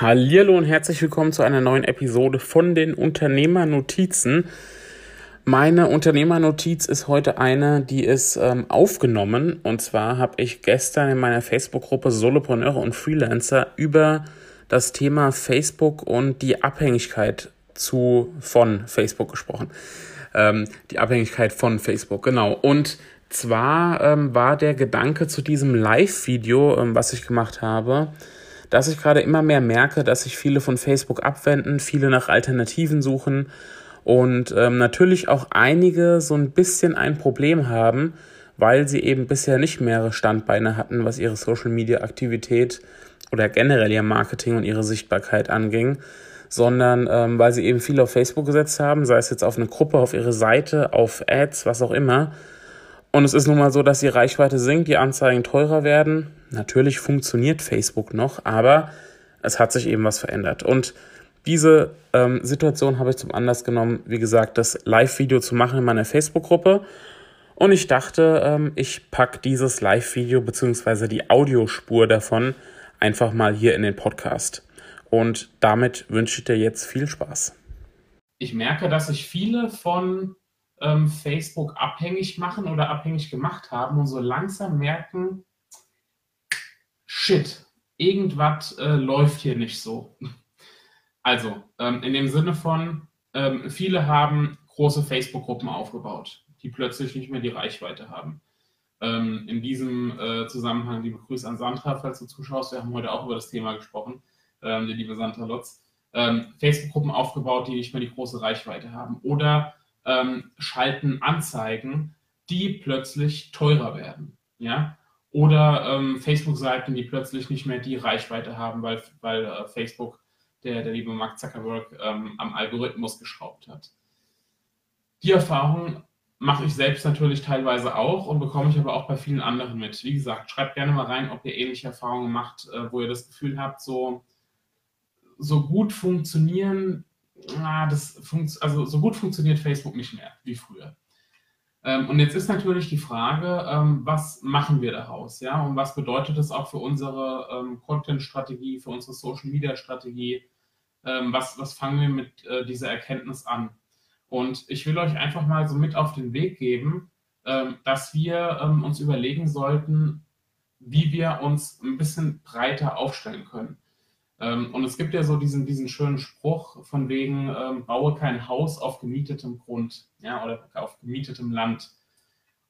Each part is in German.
Hallo und herzlich willkommen zu einer neuen Episode von den Unternehmernotizen. Meine Unternehmernotiz ist heute eine, die ist ähm, aufgenommen. Und zwar habe ich gestern in meiner Facebook-Gruppe Solopreneure und Freelancer über das Thema Facebook und die Abhängigkeit zu, von Facebook gesprochen. Ähm, die Abhängigkeit von Facebook, genau. Und zwar ähm, war der Gedanke zu diesem Live-Video, ähm, was ich gemacht habe, dass ich gerade immer mehr merke, dass sich viele von Facebook abwenden, viele nach Alternativen suchen und ähm, natürlich auch einige so ein bisschen ein Problem haben, weil sie eben bisher nicht mehrere Standbeine hatten, was ihre Social-Media-Aktivität oder generell ihr Marketing und ihre Sichtbarkeit anging, sondern ähm, weil sie eben viel auf Facebook gesetzt haben, sei es jetzt auf eine Gruppe, auf ihre Seite, auf Ads, was auch immer. Und es ist nun mal so, dass die Reichweite sinkt, die Anzeigen teurer werden. Natürlich funktioniert Facebook noch, aber es hat sich eben was verändert. Und diese ähm, Situation habe ich zum Anlass genommen, wie gesagt, das Live-Video zu machen in meiner Facebook-Gruppe. Und ich dachte, ähm, ich packe dieses Live-Video bzw. die Audiospur davon einfach mal hier in den Podcast. Und damit wünsche ich dir jetzt viel Spaß. Ich merke, dass sich viele von ähm, Facebook abhängig machen oder abhängig gemacht haben und so langsam merken, shit, irgendwas äh, läuft hier nicht so. Also, ähm, in dem Sinne von, ähm, viele haben große Facebook-Gruppen aufgebaut, die plötzlich nicht mehr die Reichweite haben. Ähm, in diesem äh, Zusammenhang liebe Grüße an Sandra, falls du zuschaust. Wir haben heute auch über das Thema gesprochen, ähm, die liebe Sandra Lotz. Ähm, Facebook-Gruppen aufgebaut, die nicht mehr die große Reichweite haben. Oder ähm, schalten Anzeigen, die plötzlich teurer werden. Ja? Oder ähm, Facebook-Seiten, die plötzlich nicht mehr die Reichweite haben, weil, weil äh, Facebook, der, der liebe Mark Zuckerberg, ähm, am Algorithmus geschraubt hat. Die Erfahrung mache ich selbst natürlich teilweise auch und bekomme ich aber auch bei vielen anderen mit. Wie gesagt, schreibt gerne mal rein, ob ihr ähnliche Erfahrungen macht, äh, wo ihr das Gefühl habt, so, so gut funktionieren na, das also so gut funktioniert Facebook nicht mehr wie früher. Ähm, und jetzt ist natürlich die Frage, ähm, was machen wir daraus? Ja? Und was bedeutet das auch für unsere ähm, Content-Strategie, für unsere Social-Media-Strategie? Ähm, was, was fangen wir mit äh, dieser Erkenntnis an? Und ich will euch einfach mal so mit auf den Weg geben, ähm, dass wir ähm, uns überlegen sollten, wie wir uns ein bisschen breiter aufstellen können. Ähm, und es gibt ja so diesen, diesen schönen Spruch von wegen, ähm, baue kein Haus auf gemietetem Grund ja, oder auf gemietetem Land.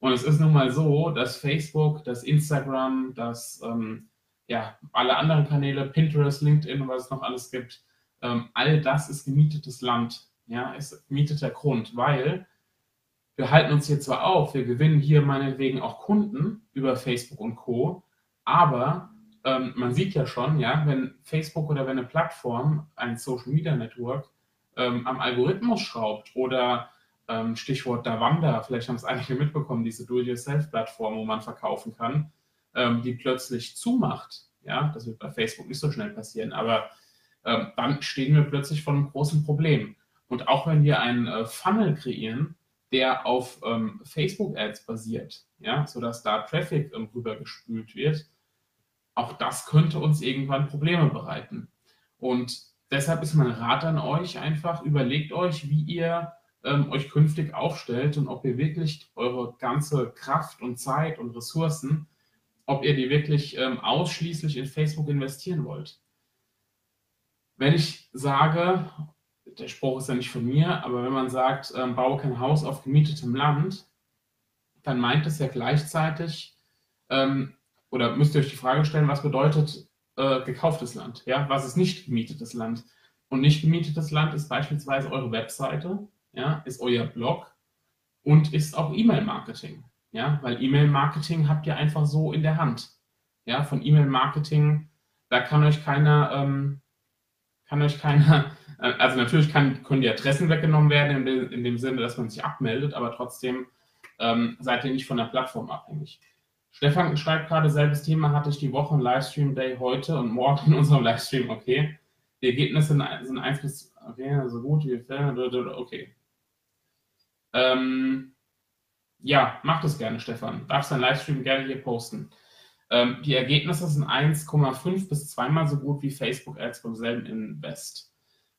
Und es ist nun mal so, dass Facebook, das Instagram, dass ähm, ja, alle anderen Kanäle, Pinterest, LinkedIn was es noch alles gibt, ähm, all das ist gemietetes Land, ja, ist gemieteter Grund, weil wir halten uns hier zwar auf, wir gewinnen hier meinetwegen auch Kunden über Facebook und Co., aber ähm, man sieht ja schon, ja, wenn Facebook oder wenn eine Plattform, ein Social Media Network, ähm, am Algorithmus schraubt oder ähm, Stichwort Davanda, vielleicht haben es einige mitbekommen, diese Do-it-yourself-Plattform, wo man verkaufen kann, ähm, die plötzlich zumacht. Ja, das wird bei Facebook nicht so schnell passieren, aber ähm, dann stehen wir plötzlich vor einem großen Problem. Und auch wenn wir einen äh, Funnel kreieren, der auf ähm, Facebook-Ads basiert, ja, sodass da Traffic rübergespült wird, auch das könnte uns irgendwann Probleme bereiten. Und deshalb ist mein Rat an euch einfach, überlegt euch, wie ihr ähm, euch künftig aufstellt und ob ihr wirklich eure ganze Kraft und Zeit und Ressourcen, ob ihr die wirklich ähm, ausschließlich in Facebook investieren wollt. Wenn ich sage, der Spruch ist ja nicht von mir, aber wenn man sagt, ähm, baue kein Haus auf gemietetem Land, dann meint es ja gleichzeitig, ähm, oder müsst ihr euch die Frage stellen, was bedeutet äh, gekauftes Land? Ja, was ist nicht gemietetes Land? Und nicht gemietetes Land ist beispielsweise eure Webseite, ja, ist euer Blog und ist auch E-Mail-Marketing. Ja, weil E-Mail-Marketing habt ihr einfach so in der Hand. Ja, von E-Mail-Marketing, da kann euch keiner, ähm, kann euch keiner, äh, also natürlich kann, können die Adressen weggenommen werden, in dem, in dem Sinne, dass man sich abmeldet, aber trotzdem ähm, seid ihr nicht von der Plattform abhängig. Stefan schreibt gerade, selbes Thema hatte ich die Woche im Livestream-Day heute und morgen in unserem Livestream, okay. Die Ergebnisse sind 1 bis, okay, so gut wie okay. Ähm, ja, mach das gerne, Stefan. Darfst dein Livestream gerne hier posten. Ähm, die Ergebnisse sind 1,5 bis zweimal so gut wie Facebook Ads beim selben Invest.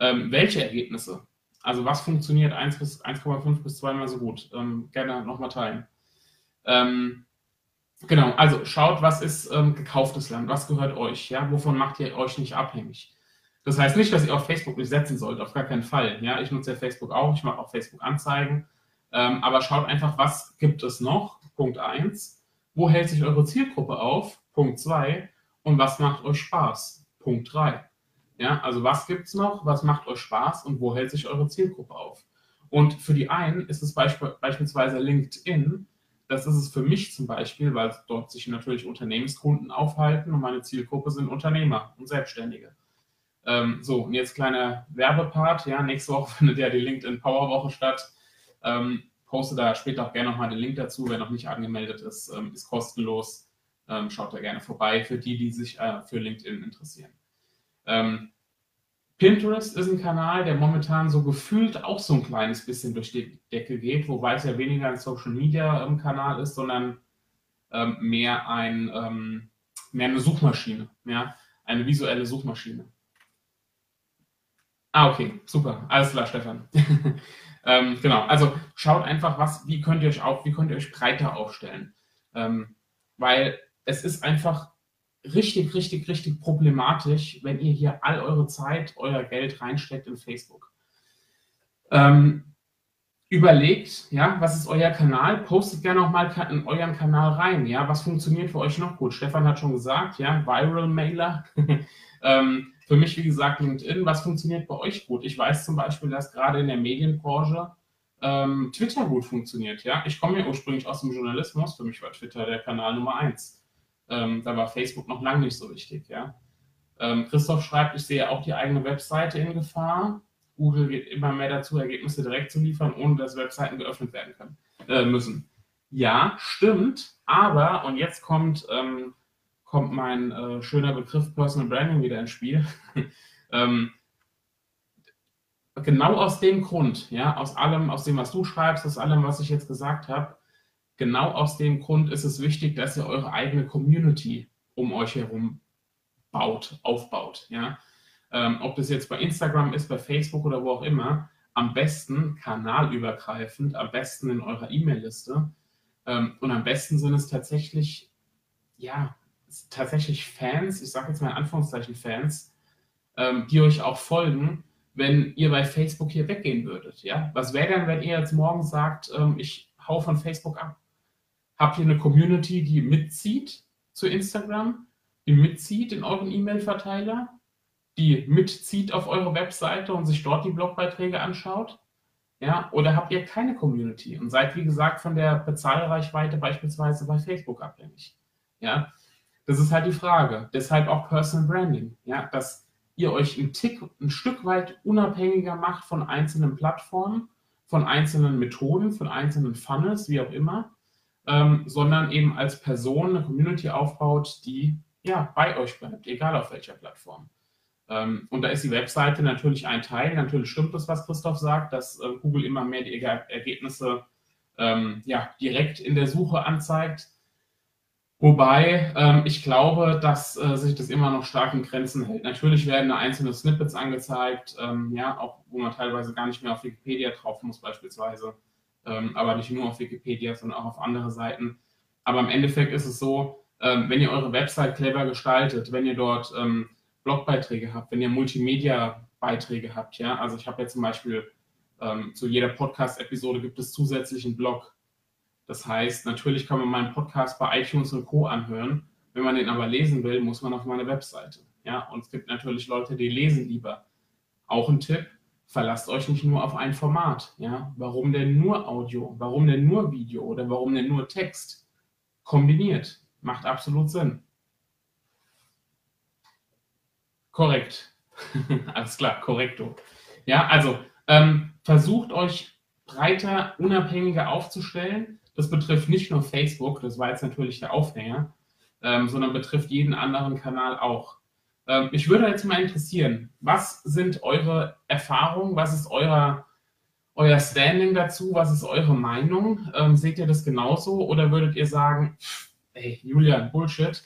Ähm, welche Ergebnisse? Also was funktioniert 1 bis 1,5 bis zweimal so gut? Ähm, gerne nochmal teilen. Ähm, genau, also schaut, was ist ähm, gekauftes Land, was gehört euch, ja, wovon macht ihr euch nicht abhängig? Das heißt nicht, dass ihr auf Facebook nicht setzen sollt, auf gar keinen Fall. Ja, ich nutze ja Facebook auch, ich mache auch Facebook Anzeigen, ähm, aber schaut einfach, was gibt es noch? Punkt 1. Wo hält sich eure Zielgruppe auf? Punkt 2. Und was macht euch Spaß? Punkt 3. Ja, also was gibt es noch? Was macht euch Spaß und wo hält sich eure Zielgruppe auf? Und für die einen ist es beisp beispielsweise LinkedIn. Das ist es für mich zum Beispiel, weil dort sich natürlich Unternehmenskunden aufhalten und meine Zielgruppe sind Unternehmer und Selbstständige. Ähm, so, und jetzt kleiner Werbepart. Ja, nächste Woche findet ja die LinkedIn Power Woche statt. Ähm, poste da später auch gerne nochmal den Link dazu, wer noch nicht angemeldet ist, ähm, ist kostenlos. Ähm, schaut da gerne vorbei für die, die sich äh, für LinkedIn interessieren. Ähm, Pinterest ist ein Kanal, der momentan so gefühlt auch so ein kleines bisschen durch die Decke geht, wobei es ja weniger ein Social Media ähm, Kanal ist, sondern ähm, mehr, ein, ähm, mehr eine Suchmaschine, ja? eine visuelle Suchmaschine. Ah, okay, super. Alles klar, Stefan. ähm, genau, also schaut einfach, was, wie könnt ihr euch auch, wie könnt ihr euch breiter aufstellen. Ähm, weil es ist einfach richtig, richtig, richtig problematisch, wenn ihr hier all eure Zeit, euer Geld reinsteckt in Facebook. Ähm, überlegt, ja, was ist euer Kanal? Postet gerne auch mal in euren Kanal rein, ja, was funktioniert für euch noch gut? Stefan hat schon gesagt, ja, Viral Mailer. ähm, für mich, wie gesagt, LinkedIn. Was funktioniert bei euch gut? Ich weiß zum Beispiel, dass gerade in der Medienbranche ähm, Twitter gut funktioniert. Ja, ich komme ja ursprünglich aus dem Journalismus. Für mich war Twitter der Kanal Nummer eins. Ähm, da war Facebook noch lange nicht so wichtig. Ja. Ähm, Christoph schreibt, ich sehe auch die eigene Webseite in Gefahr. Google geht immer mehr dazu, Ergebnisse direkt zu liefern, ohne dass Webseiten geöffnet werden können, äh, müssen. Ja, stimmt, aber, und jetzt kommt ähm, kommt mein äh, schöner Begriff Personal Branding wieder ins Spiel. ähm, genau aus dem Grund, ja, aus allem, aus dem, was du schreibst, aus allem, was ich jetzt gesagt habe, genau aus dem Grund ist es wichtig, dass ihr eure eigene Community um euch herum baut, aufbaut, ja. Ähm, ob das jetzt bei Instagram ist, bei Facebook oder wo auch immer, am besten kanalübergreifend, am besten in eurer E-Mail-Liste. Ähm, und am besten sind es tatsächlich, ja, tatsächlich Fans, ich sage jetzt mal in Anführungszeichen Fans, ähm, die euch auch folgen, wenn ihr bei Facebook hier weggehen würdet. Ja? Was wäre denn, wenn ihr jetzt morgen sagt, ähm, ich hau von Facebook ab? Habt ihr eine Community, die mitzieht zu Instagram, die mitzieht in euren E-Mail-Verteiler, die mitzieht auf eure Webseite und sich dort die Blogbeiträge anschaut? Ja, oder habt ihr keine Community und seid, wie gesagt, von der Bezahlreichweite beispielsweise bei Facebook abhängig? Ja, das ist halt die Frage. Deshalb auch Personal Branding. Ja, dass ihr euch ein Tick, ein Stück weit unabhängiger macht von einzelnen Plattformen, von einzelnen Methoden, von einzelnen Funnels, wie auch immer, ähm, sondern eben als Person eine Community aufbaut, die ja bei euch bleibt, egal auf welcher Plattform. Ähm, und da ist die Webseite natürlich ein Teil. Natürlich stimmt das, was Christoph sagt, dass äh, Google immer mehr die Ergebnisse ähm, ja, direkt in der Suche anzeigt. Wobei ähm, ich glaube, dass äh, sich das immer noch stark in Grenzen hält. Natürlich werden da einzelne Snippets angezeigt, ähm, ja, auch wo man teilweise gar nicht mehr auf Wikipedia drauf muss, beispielsweise. Ähm, aber nicht nur auf Wikipedia, sondern auch auf andere Seiten. Aber im Endeffekt ist es so, ähm, wenn ihr eure Website clever gestaltet, wenn ihr dort ähm, Blogbeiträge habt, wenn ihr Multimedia-Beiträge habt, ja, also ich habe ja zum Beispiel ähm, zu jeder Podcast-Episode gibt es zusätzlich einen Blog das heißt, natürlich kann man meinen Podcast bei iTunes und Co. anhören. Wenn man den aber lesen will, muss man auf meine Webseite. Ja, und es gibt natürlich Leute, die lesen lieber. Auch ein Tipp, verlasst euch nicht nur auf ein Format. Ja, warum denn nur Audio? Warum denn nur Video? Oder warum denn nur Text? Kombiniert. Macht absolut Sinn. Korrekt. Alles klar, korrekto. Ja, also ähm, versucht euch breiter, unabhängiger aufzustellen. Das betrifft nicht nur Facebook, das war jetzt natürlich der Aufhänger, ähm, sondern betrifft jeden anderen Kanal auch. Ähm, mich würde jetzt mal interessieren, was sind eure Erfahrungen, was ist euer, euer Standing dazu, was ist eure Meinung? Ähm, seht ihr das genauso oder würdet ihr sagen, ey, Julian, Bullshit,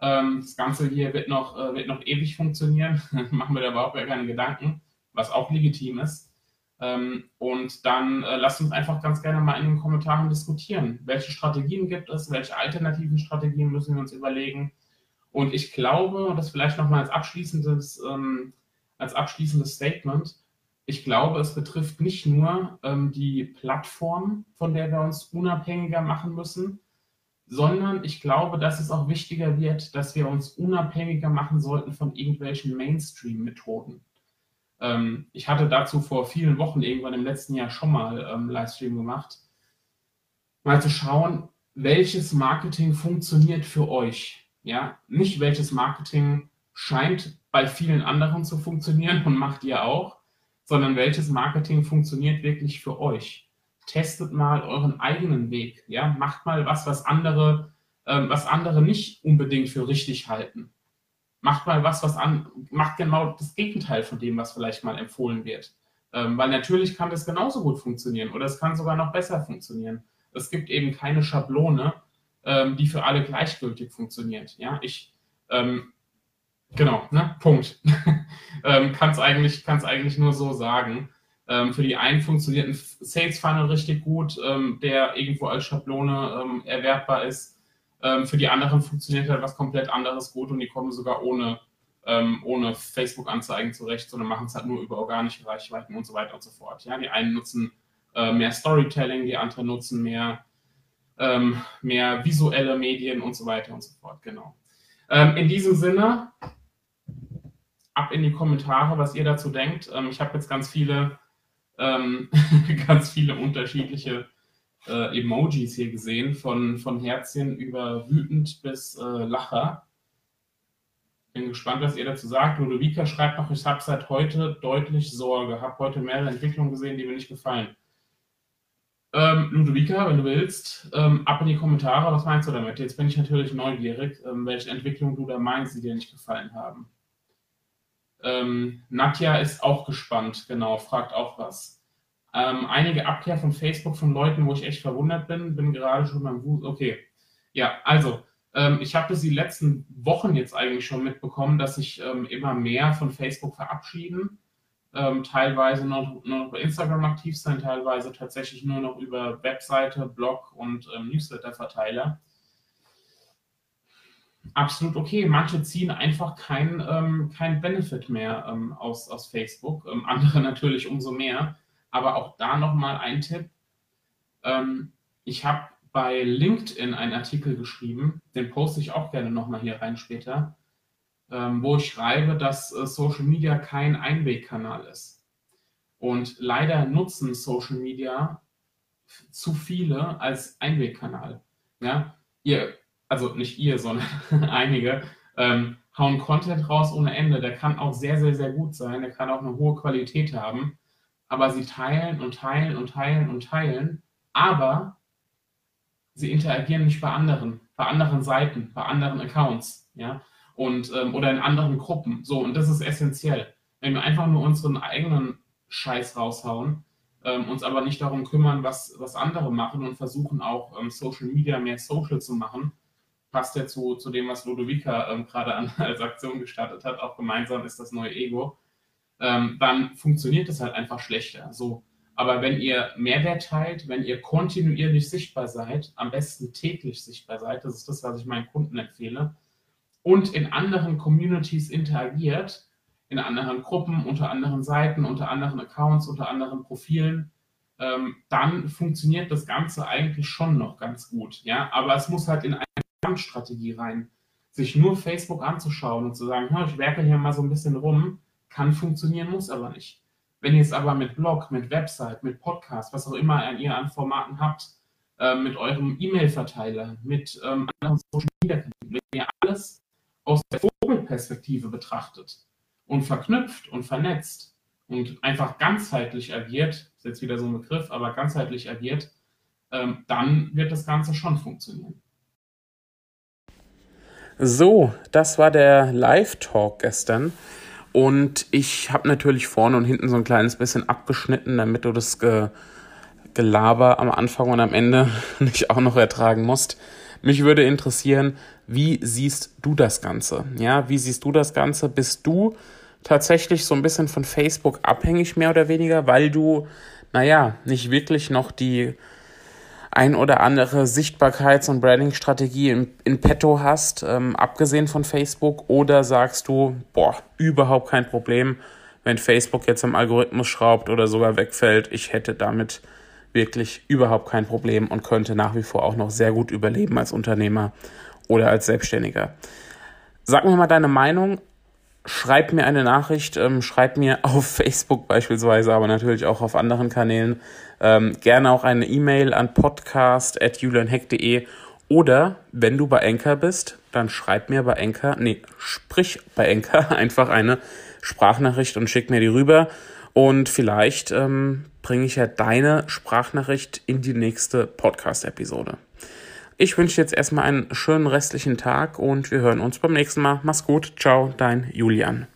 Ähm, das Ganze hier wird noch, äh, wird noch ewig funktionieren. Machen wir da überhaupt gar keine Gedanken, was auch legitim ist. Ähm, und dann äh, lasst uns einfach ganz gerne mal in den Kommentaren diskutieren. Welche Strategien gibt es? Welche alternativen Strategien müssen wir uns überlegen? Und ich glaube, das vielleicht nochmal als abschließendes, ähm, als abschließendes Statement, ich glaube, es betrifft nicht nur ähm, die Plattform, von der wir uns unabhängiger machen müssen, sondern ich glaube, dass es auch wichtiger wird, dass wir uns unabhängiger machen sollten von irgendwelchen Mainstream-Methoden. Ähm, ich hatte dazu vor vielen Wochen irgendwann im letzten Jahr schon mal ähm, Livestream gemacht, mal zu schauen, welches Marketing funktioniert für euch. Ja, nicht welches Marketing scheint bei vielen anderen zu funktionieren und macht ihr auch, sondern welches Marketing funktioniert wirklich für euch. Testet mal euren eigenen Weg. Ja, macht mal was, was andere, ähm, was andere nicht unbedingt für richtig halten macht mal was, was an, macht genau das Gegenteil von dem, was vielleicht mal empfohlen wird. Ähm, weil natürlich kann das genauso gut funktionieren oder es kann sogar noch besser funktionieren. Es gibt eben keine Schablone, ähm, die für alle gleichgültig funktioniert. Ja, ich, ähm, genau, ne, Punkt. ähm, kann es eigentlich, kann's eigentlich nur so sagen. Ähm, für die einen funktioniert ein Sales Funnel richtig gut, ähm, der irgendwo als Schablone ähm, erwerbbar ist ähm, für die anderen funktioniert halt was komplett anderes gut und die kommen sogar ohne, ähm, ohne Facebook-Anzeigen zurecht, sondern machen es halt nur über organische Reichweiten und so weiter und so fort. Ja, die einen nutzen äh, mehr Storytelling, die anderen nutzen mehr, ähm, mehr visuelle Medien und so weiter und so fort. Genau. Ähm, in diesem Sinne, ab in die Kommentare, was ihr dazu denkt. Ähm, ich habe jetzt ganz viele, ähm, ganz viele unterschiedliche äh, Emojis hier gesehen, von, von Herzchen über wütend bis äh, Lacher. Bin gespannt, was ihr dazu sagt. Ludovica schreibt noch, ich habe seit heute deutlich Sorge, habe heute mehrere Entwicklungen gesehen, die mir nicht gefallen. Ähm, Ludovica, wenn du willst, ähm, ab in die Kommentare, was meinst du damit? Jetzt bin ich natürlich neugierig, ähm, welche Entwicklungen du da meinst, die dir nicht gefallen haben. Ähm, Nadja ist auch gespannt, genau, fragt auch was. Ähm, einige Abkehr von Facebook von Leuten, wo ich echt verwundert bin, bin gerade schon beim Wus. Okay. Ja, also, ähm, ich habe das die letzten Wochen jetzt eigentlich schon mitbekommen, dass sich immer mehr von Facebook verabschieden. Ähm, teilweise nur, nur, noch bei Instagram aktiv sein, teilweise tatsächlich nur noch über Webseite, Blog und ähm, Newsletter-Verteiler. Absolut okay. Manche ziehen einfach keinen ähm, kein Benefit mehr aus, aus Facebook, andere natürlich umso mehr. Aber auch da nochmal ein Tipp. Ähm, ich habe bei LinkedIn einen Artikel geschrieben, den poste ich auch gerne nochmal hier rein später, ähm, wo ich schreibe, dass äh, Social Media kein Einwegkanal ist. Und leider nutzen Social Media zu viele als Einwegkanal. Ja, ihr, also nicht ihr, sondern einige, ähm, hauen Content raus ohne Ende. Der kann auch sehr, sehr, sehr gut sein. Der kann auch eine hohe Qualität haben aber sie teilen und teilen und teilen und teilen, aber sie interagieren nicht bei anderen, bei anderen Seiten, bei anderen Accounts, ja, und ähm, oder in anderen Gruppen. So, und das ist essentiell. Wenn wir einfach nur unseren eigenen Scheiß raushauen, ähm, uns aber nicht darum kümmern, was, was andere machen und versuchen auch ähm, Social Media mehr social zu machen, passt ja zu, zu dem, was Ludovica ähm, gerade als Aktion gestartet hat. Auch gemeinsam ist das neue Ego ähm, dann funktioniert es halt einfach schlechter. So. Aber wenn ihr Mehrwert teilt, wenn ihr kontinuierlich sichtbar seid, am besten täglich sichtbar seid, das ist das, was ich meinen Kunden empfehle, und in anderen Communities interagiert, in anderen Gruppen, unter anderen Seiten, unter anderen Accounts, unter anderen Profilen, ähm, dann funktioniert das Ganze eigentlich schon noch ganz gut. Ja? Aber es muss halt in eine Gesamtstrategie rein. Sich nur Facebook anzuschauen und zu sagen, ich werke hier mal so ein bisschen rum, kann funktionieren, muss aber nicht. Wenn ihr es aber mit Blog, mit Website, mit Podcast, was auch immer ihr an Formaten habt, äh, mit eurem E-Mail-Verteiler, mit ähm, anderen Social Media, wenn ihr alles aus der Vogelperspektive betrachtet und verknüpft und vernetzt und einfach ganzheitlich agiert, ist jetzt wieder so ein Begriff, aber ganzheitlich agiert, ähm, dann wird das Ganze schon funktionieren. So, das war der Live-Talk gestern. Und ich habe natürlich vorne und hinten so ein kleines bisschen abgeschnitten, damit du das Ge Gelaber am Anfang und am Ende nicht auch noch ertragen musst. Mich würde interessieren, wie siehst du das Ganze? Ja, wie siehst du das Ganze? Bist du tatsächlich so ein bisschen von Facebook abhängig, mehr oder weniger, weil du, naja, nicht wirklich noch die ein oder andere Sichtbarkeits- und Branding-Strategie in, in petto hast, ähm, abgesehen von Facebook? Oder sagst du, boah, überhaupt kein Problem, wenn Facebook jetzt am Algorithmus schraubt oder sogar wegfällt, ich hätte damit wirklich überhaupt kein Problem und könnte nach wie vor auch noch sehr gut überleben als Unternehmer oder als Selbstständiger. Sag mir mal deine Meinung. Schreib mir eine Nachricht, ähm, schreib mir auf Facebook beispielsweise, aber natürlich auch auf anderen Kanälen. Ähm, gerne auch eine E-Mail an podcast.julianheck.de oder wenn du bei Enker bist, dann schreib mir bei Enker, nee, sprich bei Enker einfach eine Sprachnachricht und schick mir die rüber. Und vielleicht ähm, bringe ich ja deine Sprachnachricht in die nächste Podcast-Episode. Ich wünsche jetzt erstmal einen schönen restlichen Tag und wir hören uns beim nächsten Mal. Mach's gut. Ciao, dein Julian.